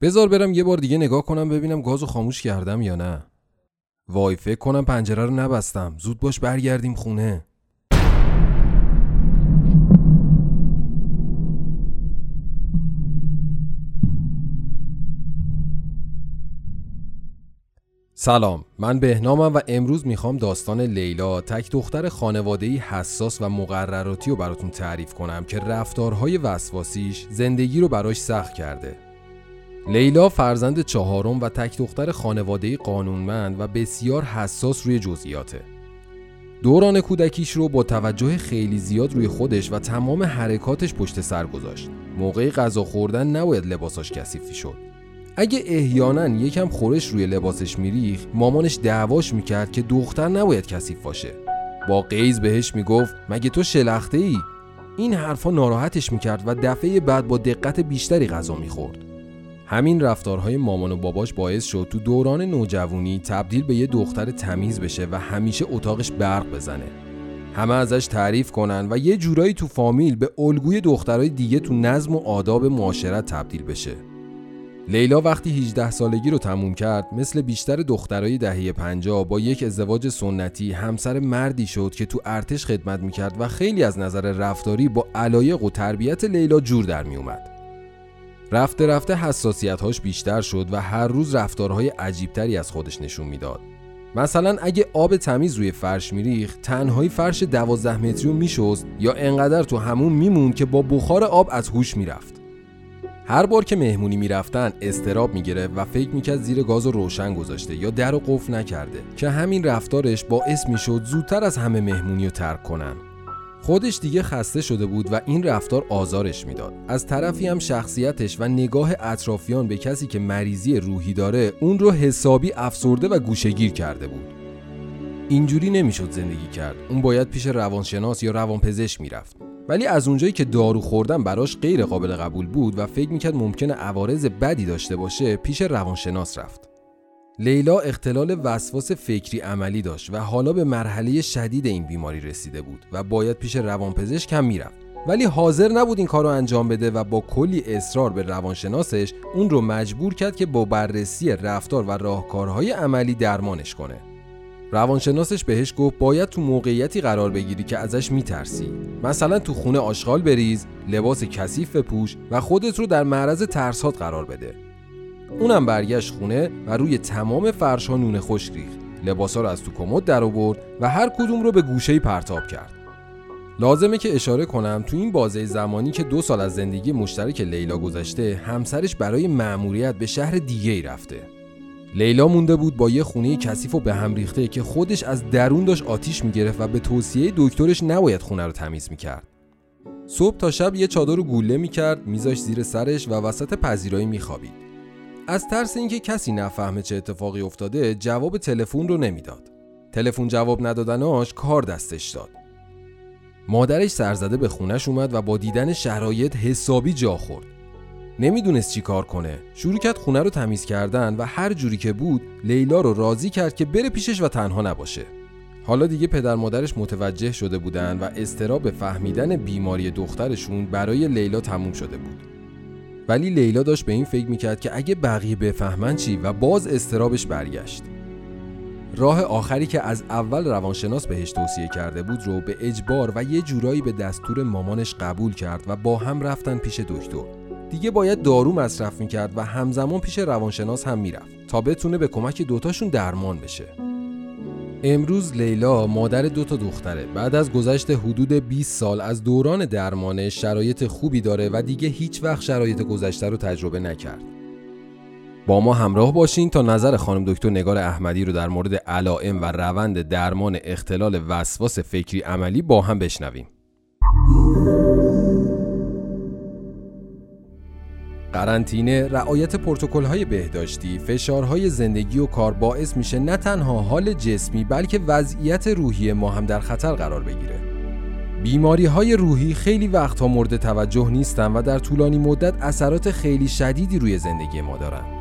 بذار برم یه بار دیگه نگاه کنم ببینم گازو خاموش کردم یا نه. وای فکر کنم پنجره رو نبستم. زود باش برگردیم خونه. سلام من بهنامم و امروز می‌خوام داستان لیلا تک دختر خانوادهی حساس و مقرراتی رو براتون تعریف کنم که رفتارهای وسواسیش زندگی رو براش سخت کرده. لیلا فرزند چهارم و تک دختر خانوادهی قانونمند و بسیار حساس روی جزئیاته. دوران کودکیش رو با توجه خیلی زیاد روی خودش و تمام حرکاتش پشت سر گذاشت. موقع غذا خوردن نباید لباساش کثیف شد. اگه احیانا یکم خورش روی لباسش میریخ مامانش دعواش می‌کرد که دختر نباید کثیف باشه. با قیز بهش می‌گفت مگه تو شلخته ای این حرفا ناراحتش می‌کرد و دفعه بعد با دقت بیشتری غذا می‌خورد. همین رفتارهای مامان و باباش باعث شد تو دوران نوجوانی تبدیل به یه دختر تمیز بشه و همیشه اتاقش برق بزنه همه ازش تعریف کنن و یه جورایی تو فامیل به الگوی دخترای دیگه تو نظم و آداب معاشرت تبدیل بشه لیلا وقتی 18 سالگی رو تموم کرد مثل بیشتر دخترای دهه 50 با یک ازدواج سنتی همسر مردی شد که تو ارتش خدمت می‌کرد و خیلی از نظر رفتاری با علایق و تربیت لیلا جور در میومد. رفته رفته حساسیتهاش بیشتر شد و هر روز رفتارهای عجیبتری از خودش نشون می‌داد. مثلا اگه آب تمیز روی فرش میریخ تنهایی فرش دوازده متری رو میشست یا انقدر تو همون میمون که با بخار آب از هوش می‌رفت هر بار که مهمونی می‌رفتن استراب می‌گرفت و فکر می‌کرد زیر گاز رو روشن گذاشته یا در و قفل نکرده که همین رفتارش باعث می‌شد زودتر از همه مهمونی رو ترک کنن خودش دیگه خسته شده بود و این رفتار آزارش می‌داد. از طرفی هم شخصیتش و نگاه اطرافیان به کسی که مریضی روحی داره اون رو حسابی افسرده و گوشگیر کرده بود. اینجوری نمی‌شد زندگی کرد. اون باید پیش روانشناس یا روانپزشک می‌رفت. ولی از اونجایی که دارو خوردن براش غیر قابل قبول بود و فکر می‌کرد ممکنه عوارض بدی داشته باشه پیش روانشناس رفت. لیلا اختلال وسواس فکری عملی داشت و حالا به مرحله شدید این بیماری رسیده بود و باید پیش روانپزشک هم می‌رفت. ولی حاضر نبود این کار رو انجام بده و با کلی اصرار به روانشناسش اون رو مجبور کرد که با بررسی رفتار و راهکارهای عملی درمانش کنه. روانشناسش بهش گفت باید تو موقعیتی قرار بگیری که ازش میترسی مثلا تو خونه آشغال بریز لباس کثیف بپوش و خودت رو در معرض ترسات قرار بده اونم برگشت خونه و روی تمام فرشها نون خشک ریخت لباسا رو از تو کمد در آورد و هر کدوم رو به گوشه پرتاب کرد لازمه که اشاره کنم تو این بازه زمانی که دو سال از زندگی مشترک لیلا گذشته همسرش برای مأموریت به شهر دیگه ای رفته لیلا مونده بود با یه خونه کثیف و به هم ریخته که خودش از درون داشت آتیش می‌گرفت و به توصیه دکترش نباید خونه رو تمیز می‌کرد. صبح تا شب یه چادر رو گوله می‌کرد میذاش زیر سرش و وسط پذیرایی میخوابید. از ترس اینکه کسی نفهمه چه اتفاقی افتاده جواب تلفن رو نمی‌داد. تلفن جواب ندادناش کار دستش داد. مادرش سرزده به خونش اومد و با دیدن شرایط حسابی جا خورد. نمی‌دونست چی کار کنه شروع کرد خونه رو تمیز کردن و هر جوری که بود لیلا رو راضی کرد که بره پیشش و تنها نباشه حالا دیگه پدر مادرش متوجه شده بودن و استراب فهمیدن بیماری دخترشون برای لیلا تموم شده بود ولی لیلا داشت به این فکر می‌کرد که اگه بقیه بفهمن چی و باز استرابش برگشت. راه آخری که از اول روانشناس بهش توصیه کرده بود رو به اجبار و یه جورایی به دستور مامانش قبول کرد و با هم رفتن پیش دکتر. دیگه باید دارو مصرف می‌کرد و همزمان پیش روانشناس هم می‌رفت تا بتونه به کمک دوتاشون درمان بشه. امروز لیلا مادر دو تا دختره. بعد از گذشت حدود 20 سال از دوران درمانه شرایط خوبی داره و دیگه هیچ وقت شرایط گذشته رو تجربه نکرد. با ما همراه باشین تا نظر خانم دکتر نگار احمدی رو در مورد علائم و روند درمان اختلال وسواس فکری عملی با هم بشنویم. قرنطینه، رعایت های بهداشتی، فشارهای زندگی و کار باعث میشه نه تنها حال جسمی بلکه وضعیت روحی ما هم در خطر قرار بگیره. بیماری های روحی خیلی وقتها مورد توجه نیستن و در طولانی مدت اثرات خیلی شدیدی روی زندگی ما دارن.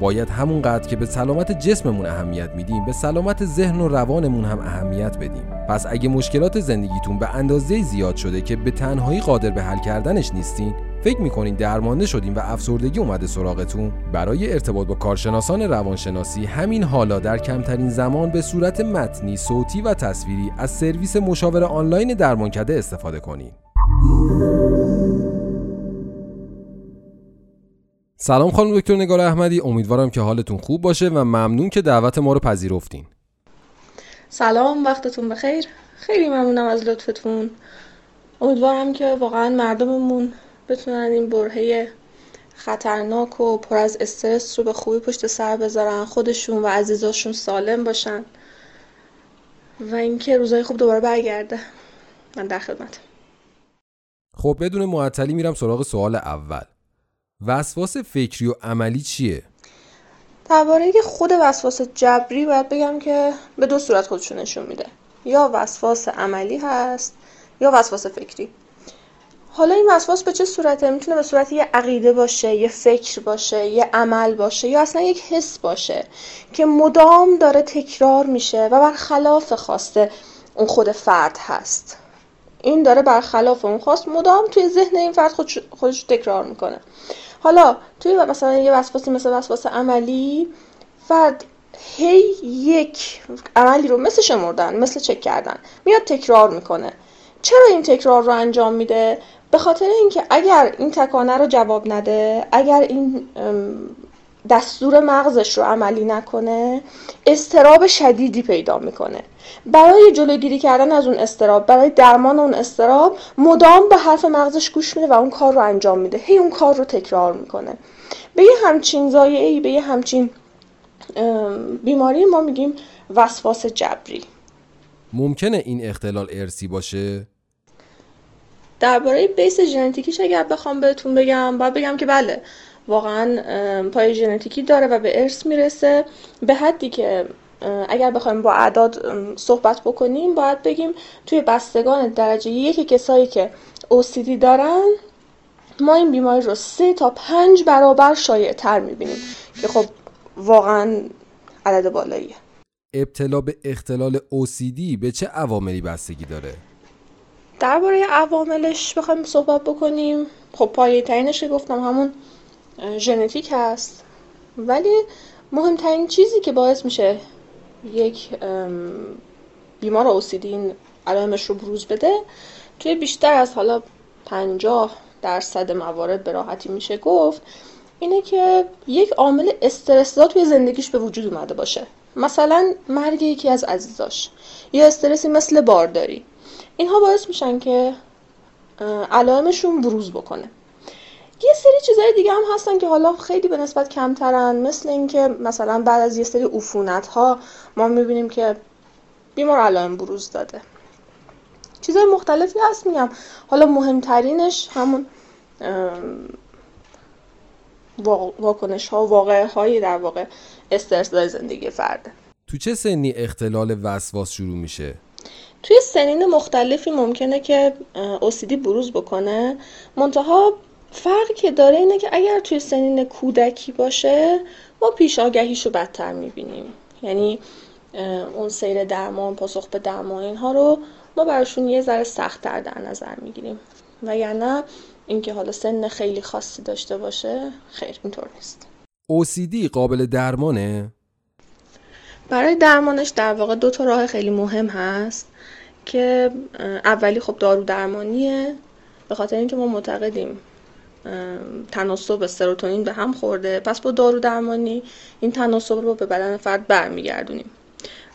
باید همونقدر که به سلامت جسممون اهمیت میدیم به سلامت ذهن و روانمون هم اهمیت بدیم پس اگه مشکلات زندگیتون به اندازه زیاد شده که به تنهایی قادر به حل کردنش نیستین فکر می‌کنین درمانده شدین و افسردگی اومده سراغتون؟ برای ارتباط با کارشناسان روانشناسی همین حالا در کمترین زمان به صورت متنی صوتی و تصویری از سرویس مشاور آنلاین درمانکده استفاده کنین. سلام خانم دکتر نگار احمدی. امیدوارم که حالتون خوب باشه و ممنون که دعوت ما رو پذیرفتین. سلام وقتتون بخیر. خیلی ممنونم از لطفتون. امیدوارم که واقعا مردممون بتونن این برهه خطرناک و پر از استرس رو به خوبی پشت سر بذارن خودشون و عزیزاشون سالم باشن. و اینکه روزای خوب دوباره برگرده. من در خدمت خب بدون معطلی میرم سراغ سوال اول. وسواس فکری و عملی چیه؟ درباره خود وسواس جبری باید بگم که به دو صورت خودشون نشون میده. یا وسواس عملی هست یا وسواس فکری. حالا این وسواس به چه صورته؟ می‌تونه به صورت یه عقیده باشه یه فکر باشه یه عمل باشه یا اصلا یک حس باشه که مدام داره تکرار میشه و برخلاف خواسته اون خود فرد هست. این داره برخلاف اون خواست مدام توی ذهن این فرد خودش, تکرار می‌کنه. حالا توی مثلا یه وسواسی مثل وسواس عملی فرد هی یک عملی رو مثل شمردن مثل چک کردن میاد تکرار می‌کنه. چرا این تکرار رو انجام میده؟ به خاطر اینکه اگر این تکانه رو جواب نده اگر این دستور مغزش رو عملی نکنه استراب شدیدی پیدا می‌کنه. برای جلوگیری کردن از اون استراب برای درمان اون استراب مدام به حرف مغزش گوش میده و اون کار رو انجام میده. هی اون کار رو تکرار می‌کنه. به یه همچین زایعی به یه همچین بیماری ما میگیم وسواس جبری. ممکنه این اختلال ارسی باشه؟ درباره بیس ژنتیکیش اگر بخوام بهتون بگم باید بگم که بله واقعا پای ژنتیکی داره و به ارث می‌رسه به حدی که اگر بخوایم با اعداد صحبت بکنیم باید بگیم توی بستگان درجه یکی کسایی که OCD دارن ما این بیماری رو سه تا پنج برابر شایع تر می‌بینیم که خب واقعا عدد بالاییه ابتلا به اختلال OCD به چه عواملی بستگی داره؟ درباره عواملش بخوایم صحبت بکنیم. خب پایه ترینش گفتم همون ژنتیک هست. ولی مهمترین چیزی که باعث میشه یک بیمار اوسیدین علائمش رو بروز بده توی بیشتر از حالا پنجاه درصد موارد به راحتی میشه گفت اینه که یک عامل استرس توی زندگیش به وجود اومده باشه. مثلا مرگ یکی از عزیزاش. یا استرسی مثل بارداری. اینها باعث میشن که علائمشون بروز بکنه. یه سری چیزهای دیگه هم هستن که حالا خیلی به نسبت کمترن مثل اینکه مثلا بعد از یه سری عفونت ها ما می‌بینیم که بیمار علائم بروز داده. چیزهای مختلفی هست میگم. حالا مهمترینش همون واکنش ها واقع هایی در واقع استرس زندگی فرده تو چه سنی اختلال وسواس شروع میشه؟ توی سنین مختلفی ممکنه که اوسیدی بروز بکنه. منتها فرقی که داره اینه که اگر توی سنین کودکی باشه ما پیش آگهیش رو بدتر می‌بینیم. یعنی اون سیر درمان پاسخ به درمان اینها رو ما براشون یه ذره سختتر در نظر می‌گیریم. و یعنی اینکه حالا سن خیلی خاصی داشته باشه خیر اینطور نیست. OCD قابل درمانه؟ برای درمانش در واقع دو تا راه خیلی مهم هست. که اولی خب دارو درمانیه به خاطر اینکه ما معتقدیم تناسب سروتونین به هم خورده. پس با دارو درمانی این تناسب رو به بدن فرد برمیگردونیم.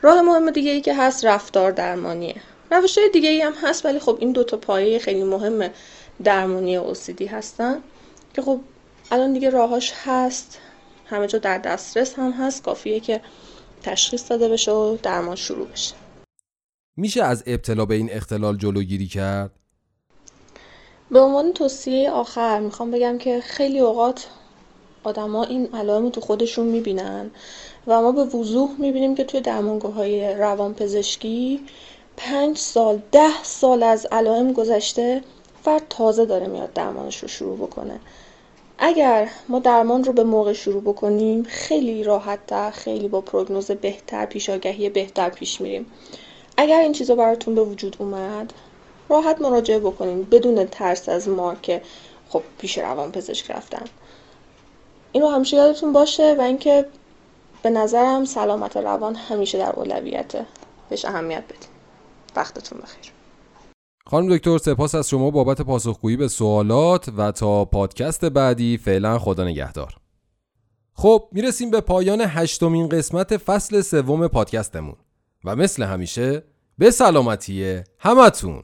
راه مهم دیگه ای که هست رفتار درمانیه. روش دیگه ای هم هست ولی خب این دوتا پایه خیلی مهم درمانی اوسیدی هستن که خب الان دیگه راهاش هست. همه جا در دسترس هم هست. کافیه که تشخیص داده بشه و درمان شروع بشه. میشه از ابتلا به این اختلال جلوگیری کرد؟ به عنوان توصیه آخر می‌خوام بگم که خیلی اوقات آدما این علائم تو خودشون می‌بینن و ما به وضوح می‌بینیم که توی درمانگاه های روان پزشکی پنج سال ده سال از علائم گذشته فرد تازه داره میاد درمانش رو شروع بکنه اگر ما درمان رو به موقع شروع بکنیم خیلی راحتتر خیلی با پروگنوز بهتر پیشاگهی بهتر پیش میریم اگر این چیزا براتون به وجود اومد راحت مراجعه بکنین بدون ترس از ما که خب پیش روان پزشک رفتن. این رو همیشه یادتون باشه و اینکه به نظرم سلامت روان همیشه در اولویته. بهش اهمیت بدیم وقتتون بخیر. خانم دکتر سپاس از شما بابت پاسخگویی به سوالات و تا پادکست بعدی فعلا خدا نگهدار. خب می‌رسیم به پایان هشتمین قسمت فصل سوم پادکستمون. و مثل همیشه به سلامتی همتون.